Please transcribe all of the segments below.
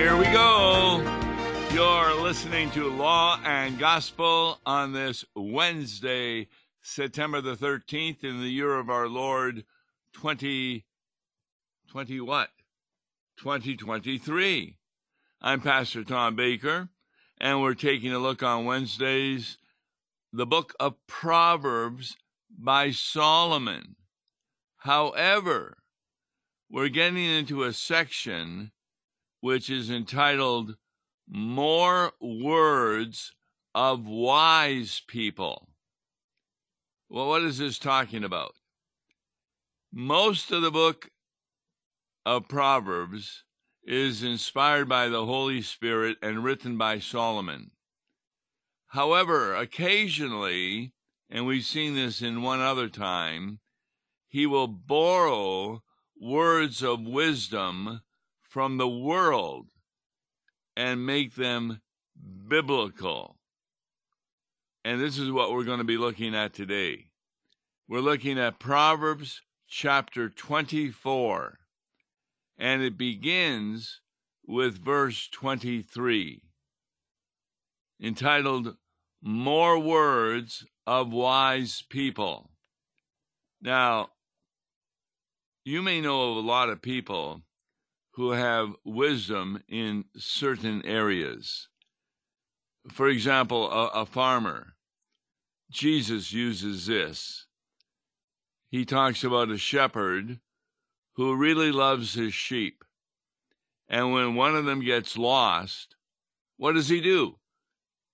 Here we go. You're listening to Law and Gospel on this Wednesday, September the 13th, in the year of our Lord 2020 what? 2023. I'm Pastor Tom Baker, and we're taking a look on Wednesdays, the book of Proverbs by Solomon. However, we're getting into a section which is entitled More Words of Wise People. Well, what is this talking about? Most of the book of Proverbs is inspired by the Holy Spirit and written by Solomon. However, occasionally, and we've seen this in one other time, he will borrow words of wisdom from the world and make them biblical. And this is what we're going to be looking at today. We're looking at Proverbs chapter 24, and it begins with verse 23, entitled More Words of Wise People. Now, you may know of a lot of people who have wisdom in certain areas. For example, a, a farmer. Jesus uses this. He talks about a shepherd who really loves his sheep. And when one of them gets lost, what does he do?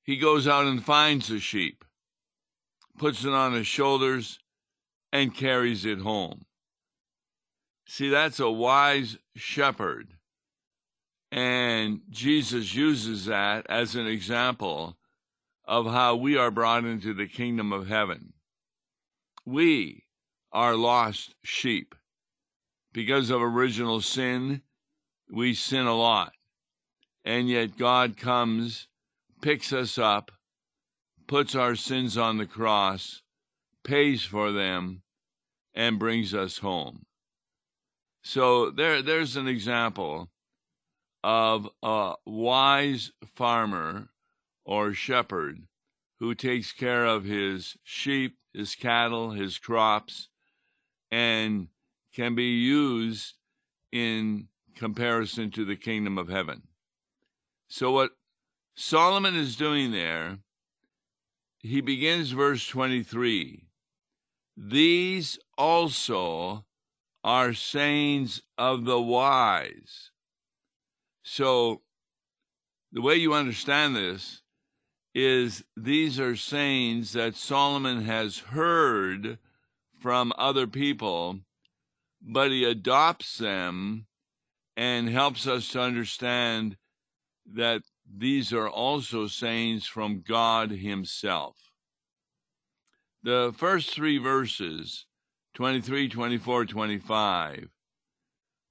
He goes out and finds the sheep, puts it on his shoulders, and carries it home. See, that's a wise shepherd. And Jesus uses that as an example of how we are brought into the kingdom of heaven. We are lost sheep. Because of original sin, we sin a lot. And yet God comes, picks us up, puts our sins on the cross, pays for them, and brings us home. So there, there's an example of a wise farmer or shepherd who takes care of his sheep, his cattle, his crops, and can be used in comparison to the kingdom of heaven. So, what Solomon is doing there, he begins verse 23 These also are sayings of the wise. So, the way you understand this is these are sayings that Solomon has heard from other people, but he adopts them and helps us to understand that these are also sayings from God Himself. The first three verses 23, 24, 25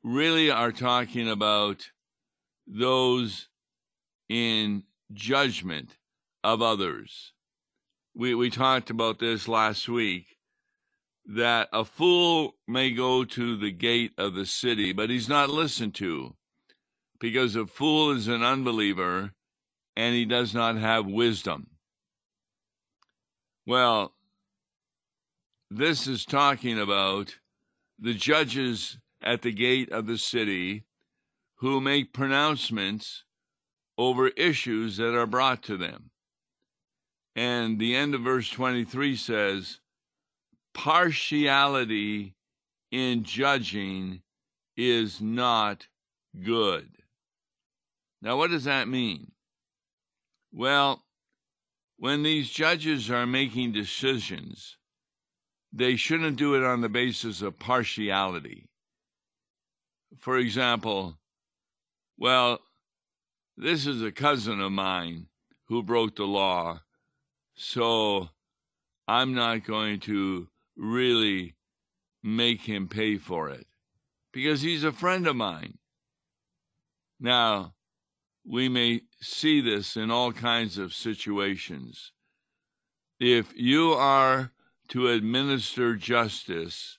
really are talking about those in judgment of others. We, we talked about this last week that a fool may go to the gate of the city, but he's not listened to because a fool is an unbeliever and he does not have wisdom. Well, this is talking about the judges at the gate of the city who make pronouncements over issues that are brought to them. And the end of verse 23 says, partiality in judging is not good. Now, what does that mean? Well, when these judges are making decisions, they shouldn't do it on the basis of partiality. For example, well, this is a cousin of mine who broke the law, so I'm not going to really make him pay for it because he's a friend of mine. Now, we may see this in all kinds of situations. If you are to administer justice,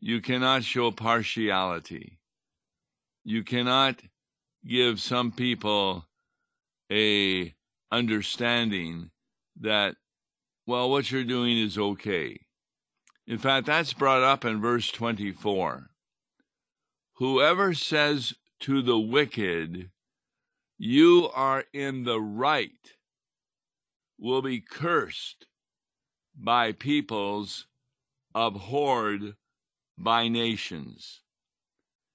you cannot show partiality. You cannot give some people a understanding that well what you're doing is okay. In fact that's brought up in verse 24 whoever says to the wicked you are in the right will be cursed by peoples abhorred by nations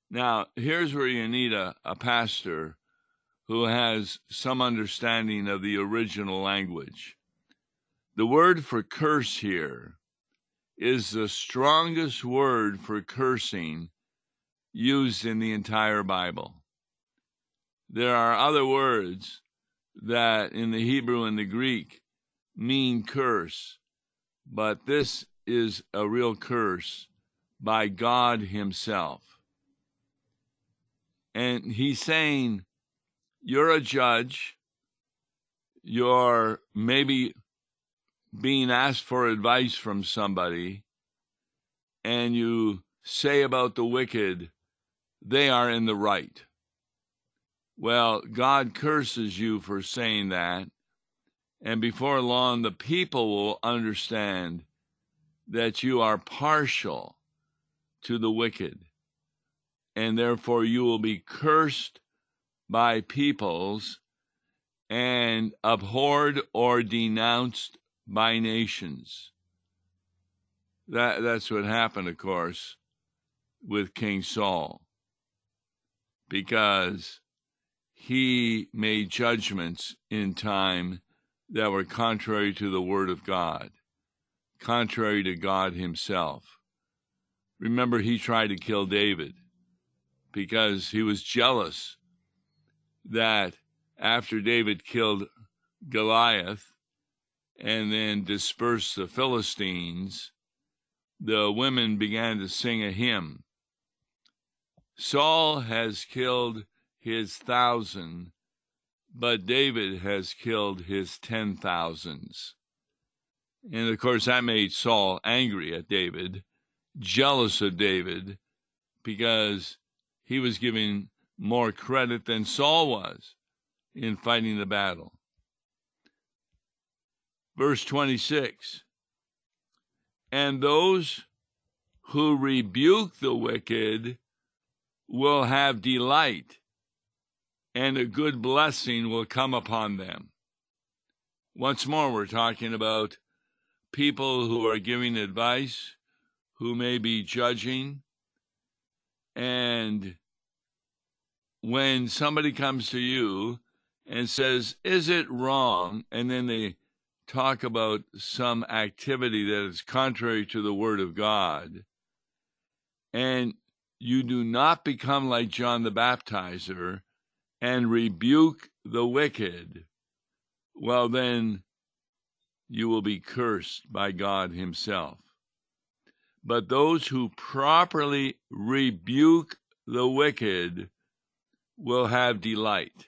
now, here's where you need a, a pastor who has some understanding of the original language. The word for curse here is the strongest word for cursing used in the entire Bible. There are other words that in the Hebrew and the Greek mean curse, but this is a real curse by God Himself. And he's saying, You're a judge. You're maybe being asked for advice from somebody, and you say about the wicked, they are in the right. Well, God curses you for saying that, and before long, the people will understand that you are partial to the wicked and therefore you will be cursed by peoples and abhorred or denounced by nations. That, that's what happened, of course, with King Saul, because he made judgments in time that were contrary to the Word of God, contrary to God Himself. Remember, he tried to kill David because he was jealous that after David killed Goliath and then dispersed the Philistines, the women began to sing a hymn. Saul has killed his thousand, but David has killed his ten thousands. And of course, that made Saul angry at David, jealous of David, because he was giving more credit than Saul was in fighting the battle. Verse 26 And those who rebuke the wicked will have delight, and a good blessing will come upon them. Once more, we're talking about people who are giving advice, who may be judging, and when somebody comes to you and says, Is it wrong? And then they talk about some activity that is contrary to the Word of God, and you do not become like John the Baptizer and rebuke the wicked, well, then you will be cursed by God Himself. But those who properly rebuke the wicked will have delight.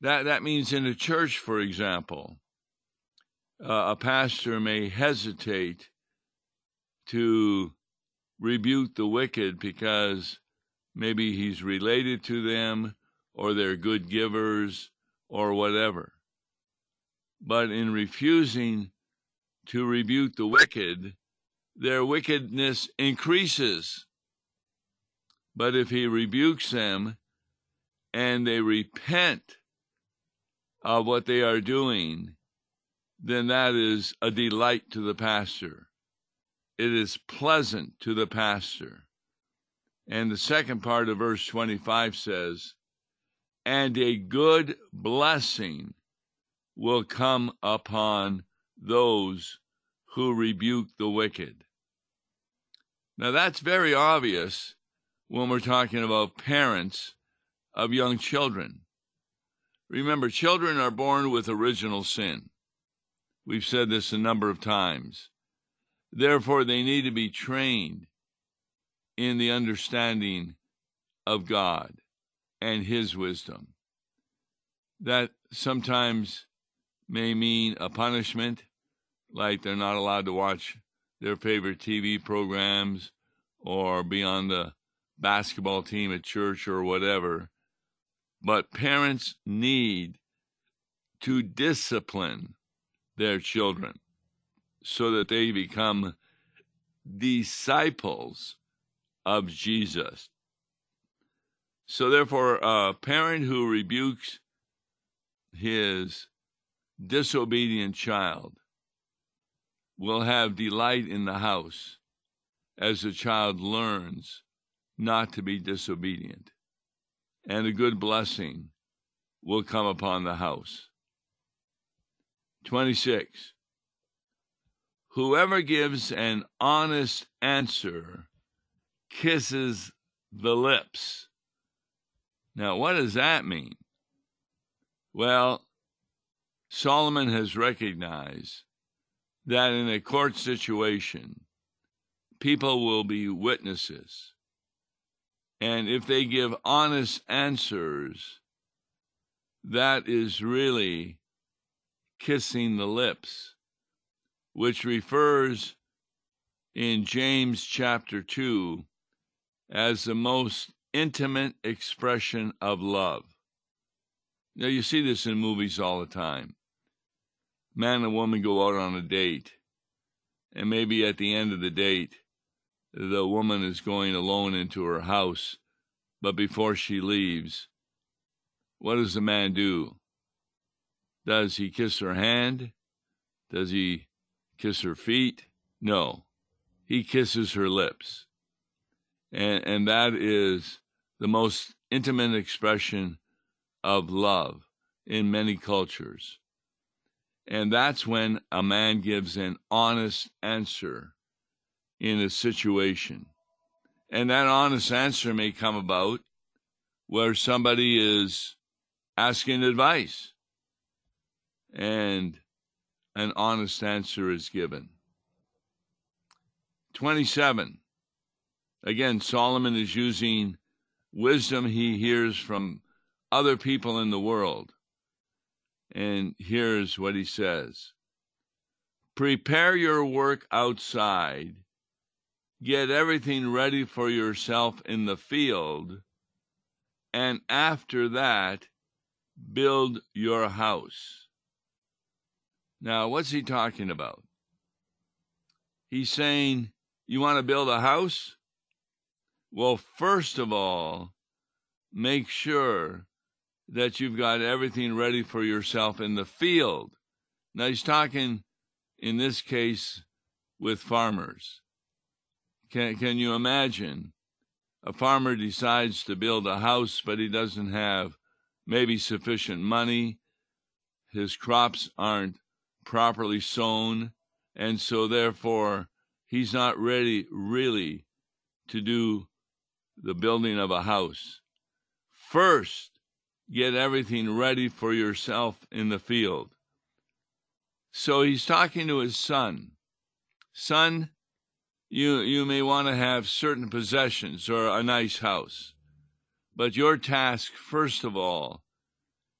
That, that means in a church, for example, uh, a pastor may hesitate to rebuke the wicked because maybe he's related to them or they're good givers or whatever. But in refusing to rebuke the wicked, their wickedness increases. But if he rebukes them and they repent of what they are doing, then that is a delight to the pastor. It is pleasant to the pastor. And the second part of verse 25 says, And a good blessing will come upon those who rebuke the wicked. Now, that's very obvious when we're talking about parents of young children. Remember, children are born with original sin. We've said this a number of times. Therefore, they need to be trained in the understanding of God and His wisdom. That sometimes may mean a punishment, like they're not allowed to watch their favorite TV programs or be on the basketball team at church or whatever. but parents need to discipline their children so that they become disciples of Jesus. So, therefore, a parent who rebukes his disobedient child will have delight in the house as the child learns not to be disobedient, and a good blessing will come upon the house. 26. Whoever gives an honest answer kisses the lips. Now, what does that mean? Well, Solomon has recognized that in a court situation, people will be witnesses. And if they give honest answers, that is really kissing the lips, which refers in James chapter 2 as the most intimate expression of love. Now, you see this in movies all the time. Man and woman go out on a date, and maybe at the end of the date, the woman is going alone into her house, but before she leaves, what does the man do? Does he kiss her hand? Does he kiss her feet? No. He kisses her lips. And, and that is the most intimate expression of love in many cultures. And that's when a man gives an honest answer in a situation. And that honest answer may come about where somebody is asking advice and an honest answer is given. 27. Again, Solomon is using wisdom he hears from other people in the world. And here's what he says Prepare your work outside, get everything ready for yourself in the field, and after that, build your house. Now, what's he talking about? He's saying, You want to build a house? Well, first of all, make sure that you've got everything ready for yourself in the field. Now, he's talking in this case with farmers. Can, can you imagine? A farmer decides to build a house, but he doesn't have maybe sufficient money. His crops aren't properly sown, and so therefore he's not ready really to do the building of a house. First, get everything ready for yourself in the field. So he's talking to his son. Son, you, you may want to have certain possessions or a nice house, but your task, first of all,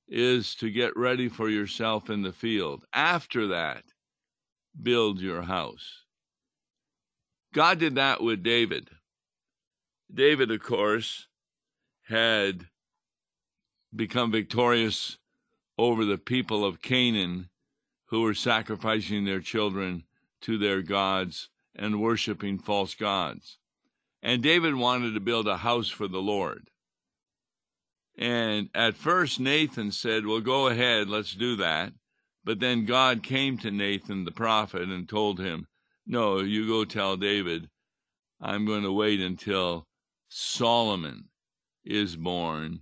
is to get ready for yourself in the field. After that, build your house. God did that with David. David, of course, had become victorious over the people of Canaan who were sacrificing their children to their gods and worshiping false gods. And David wanted to build a house for the Lord. And at first, Nathan said, Well, go ahead, let's do that. But then God came to Nathan the prophet and told him, No, you go tell David, I'm going to wait until Solomon is born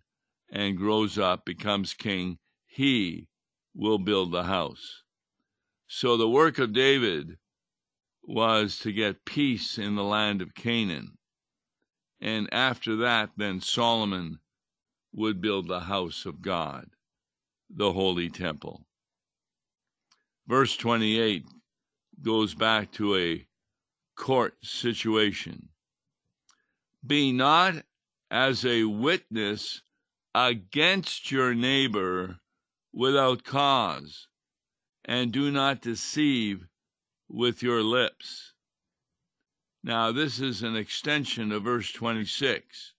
and grows up, becomes king, he will build the house. So the work of David was to get peace in the land of Canaan. And after that, then Solomon would build the house of God, the holy temple. Verse 28 goes back to a court situation. Be not as a witness against your neighbor without cause, and do not deceive with your lips. Now, this is an extension of verse 26.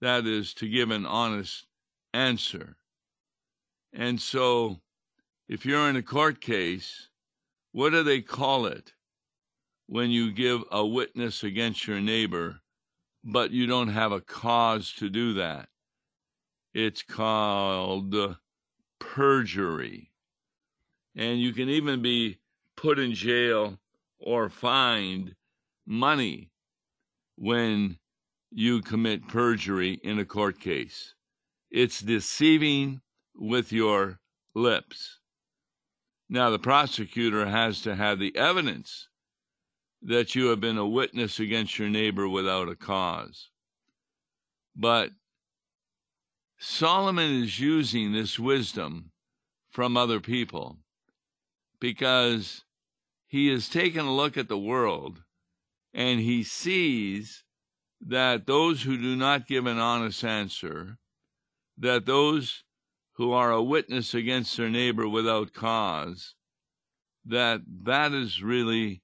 That is to give an honest answer. And so, if you're in a court case, what do they call it when you give a witness against your neighbor, but you don't have a cause to do that? It's called perjury. And you can even be put in jail or fined money when you commit perjury in a court case. It's deceiving with your lips. Now, the prosecutor has to have the evidence that you have been a witness against your neighbor without a cause. But Solomon is using this wisdom from other people because he has taken a look at the world and he sees that those who do not give an honest answer, that those who are a witness against their neighbor without cause, that that is really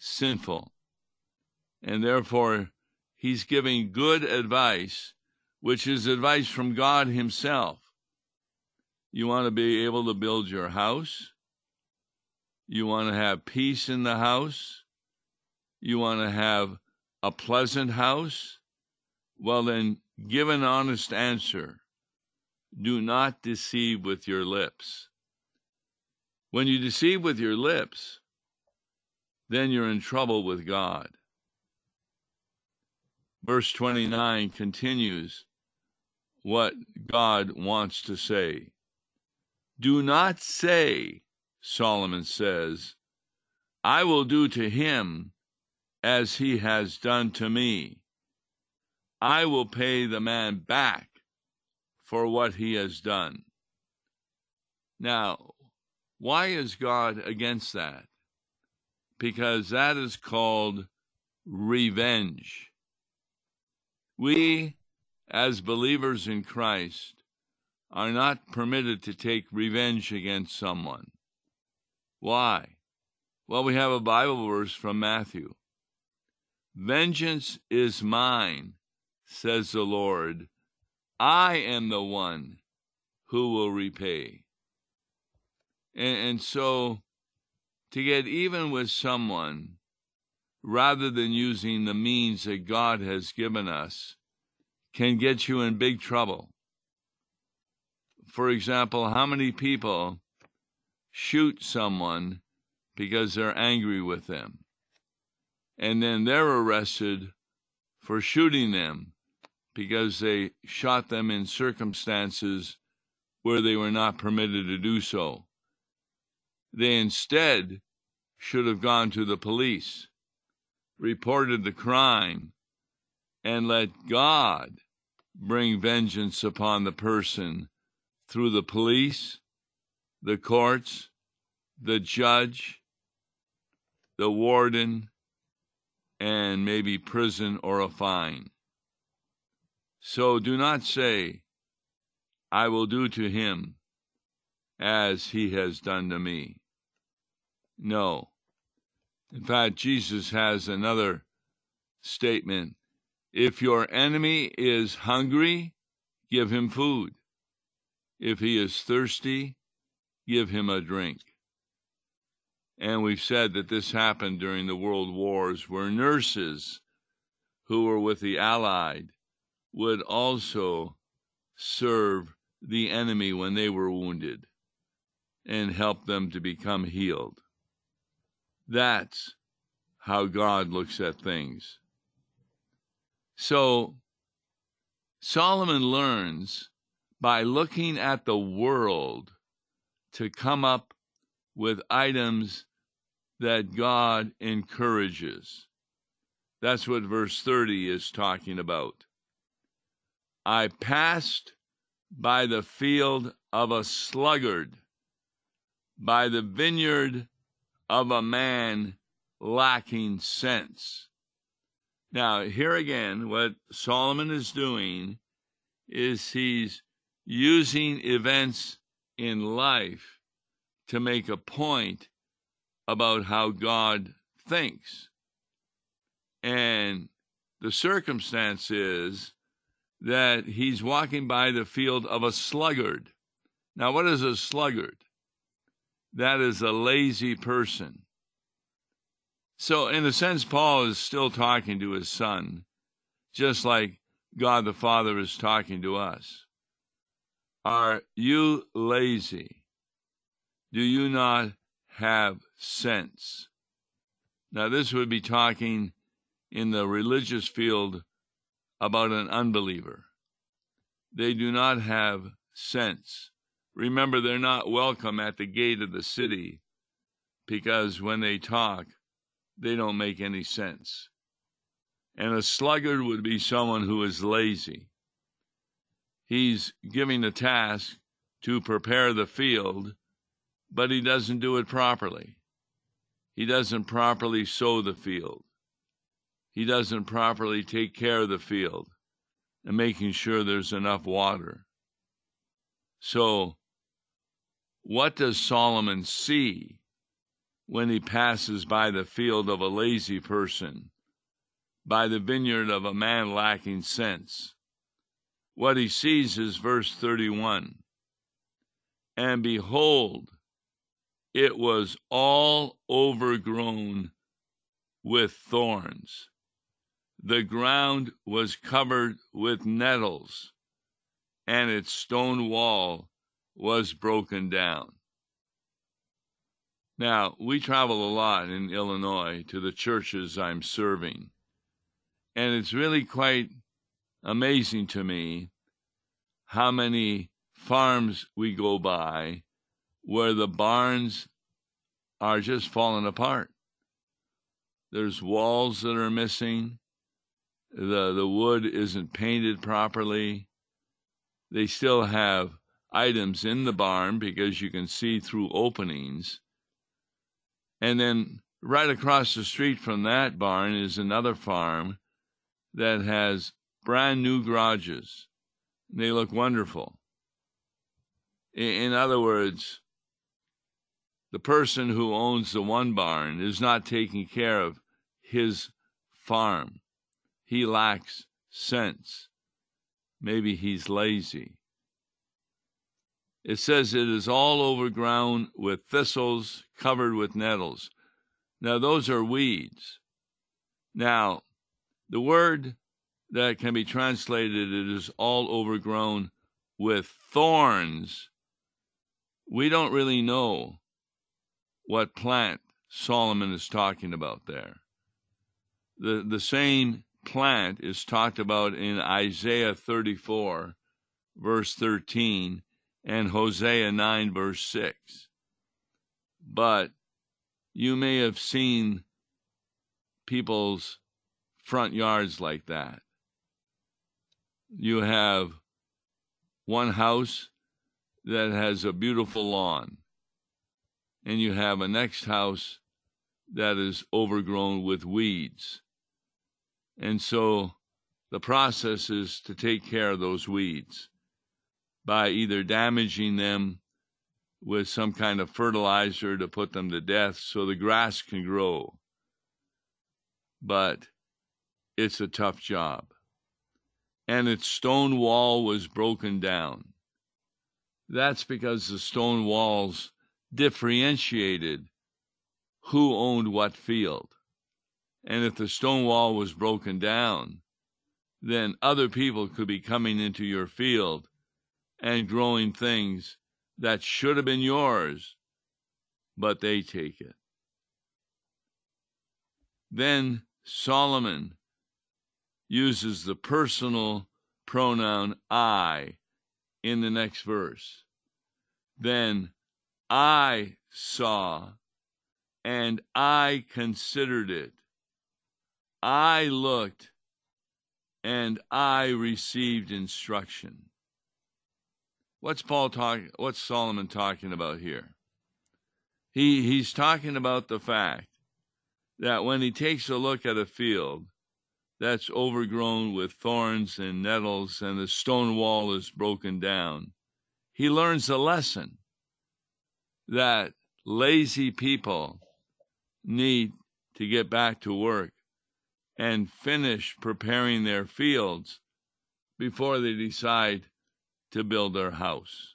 sinful. And therefore, he's giving good advice, which is advice from God himself. You want to be able to build your house. You want to have peace in the house. You want to have a pleasant house? Well, then give an honest answer. Do not deceive with your lips. When you deceive with your lips, then you're in trouble with God. Verse 29 continues what God wants to say. Do not say, Solomon says, I will do to him as he has done to me. I will pay the man back for what he has done. Now, why is God against that? Because that is called revenge. We, as believers in Christ, are not permitted to take revenge against someone. Why? Well, we have a Bible verse from Matthew. Vengeance is mine, says the Lord. I am the one who will repay. And, and, so, to get even with someone, rather than using the means that God has given us, can get you in big trouble. For example, how many people shoot someone because they're angry with them? and then they're arrested for shooting them because they shot them in circumstances where they were not permitted to do so. They instead should have gone to the police, reported the crime, and let God bring vengeance upon the person through the police, the courts, the judge, the warden, and maybe prison or a fine. So do not say, I will do to him as he has done to me. No. In fact, Jesus has another statement. If your enemy is hungry, give him food. If he is thirsty, give him a drink. And we've said that this happened during the world wars, where nurses who were with the Allied would also serve the enemy when they were wounded and help them to become healed. That's how God looks at things. So, Solomon learns by looking at the world to come up with items that God encourages. That's what verse 30 is talking about. I passed by the field of a sluggard, by the vineyard of a man lacking sense. Now, here again, what Solomon is doing is he's using events in life to make a point about how God thinks. And the circumstance is that he's walking by the field of a sluggard. Now, what is a sluggard? That is a lazy person. So, in a sense, Paul is still talking to his son, just like God the Father is talking to us. Are you lazy? Do you not have sense? Now, this would be talking in the religious field about an unbeliever. They do not have sense. Remember, they're not welcome at the gate of the city because when they talk, they don't make any sense. And a sluggard would be someone who is lazy. He's giving the task to prepare the field, but he doesn't do it properly. He doesn't properly sow the field. He doesn't properly take care of the field and making sure there's enough water. So, what does Solomon see when he passes by the field of a lazy person, by the vineyard of a man lacking sense. What he sees is verse 31 And behold, it was all overgrown with thorns. The ground was covered with nettles, and its stone wall was broken down. Now, we travel a lot in Illinois to the churches I'm serving, and it's really quite amazing to me how many farms we go by where the barns are just falling apart. There's walls that are missing. The, the wood isn't painted properly. They still have items in the barn because you can see through openings and then right across the street from that barn is another farm that has brand new garages. They look wonderful. In other words, the person who owns the one barn is not taking care of his farm. He lacks sense. Maybe he's lazy. It says it is all overgrown with thistles, covered with nettles. Now, those are weeds. Now, the word that can be translated, it is all overgrown with thorns. We don't really know what plant Solomon is talking about there. The, the same plant is talked about in Isaiah 34, verse 13, and Hosea 9, verse 6. But you may have seen people's front yards like that. You have one house that has a beautiful lawn, and you have a next house that is overgrown with weeds. And so the process is to take care of those weeds by either damaging them with some kind of fertilizer to put them to death so the grass can grow. But it's a tough job. And its stone wall was broken down. That's because the stone walls differentiated who owned what field. And if the stone wall was broken down, then other people could be coming into your field and growing things that should have been yours, but they take it. Then Solomon uses the personal pronoun I in the next verse. Then I saw and I considered it. I looked and I received instruction. What's Paul talking? What's Solomon talking about here? He he's talking about the fact that when he takes a look at a field that's overgrown with thorns and nettles and the stone wall is broken down, he learns a lesson that lazy people need to get back to work and finish preparing their fields before they decide to build their house.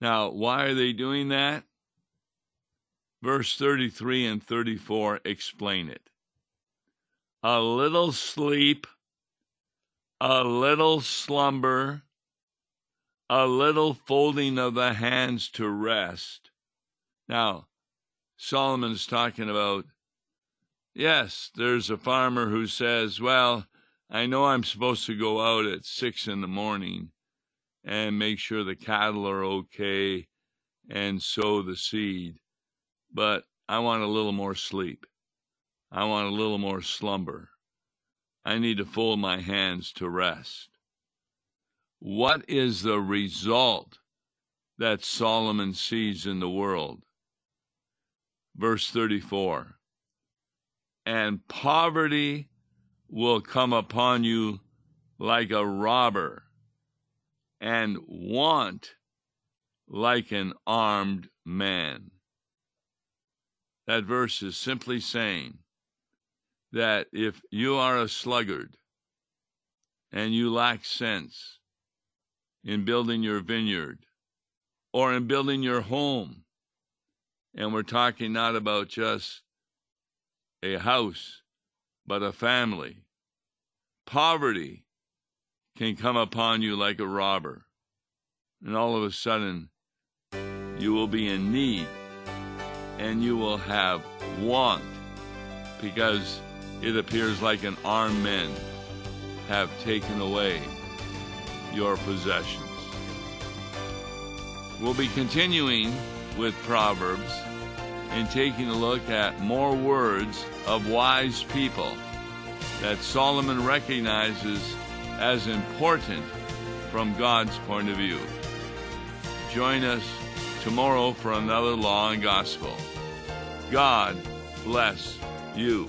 Now, why are they doing that? Verse 33 and 34 explain it. A little sleep, a little slumber, a little folding of the hands to rest. Now, Solomon's talking about, yes, there's a farmer who says, well, I know I'm supposed to go out at six in the morning and make sure the cattle are okay and sow the seed, but I want a little more sleep. I want a little more slumber. I need to fold my hands to rest. What is the result that Solomon sees in the world? Verse 34 And poverty will come upon you like a robber, and want like an armed man. That verse is simply saying that if you are a sluggard and you lack sense, in building your vineyard or in building your home. And we're talking not about just a house, but a family. Poverty can come upon you like a robber, and all of a sudden you will be in need and you will have want because it appears like an armed men have taken away your possessions. We'll be continuing with Proverbs and taking a look at more words of wise people that Solomon recognizes as important from God's point of view. Join us tomorrow for another Law and Gospel. God bless you.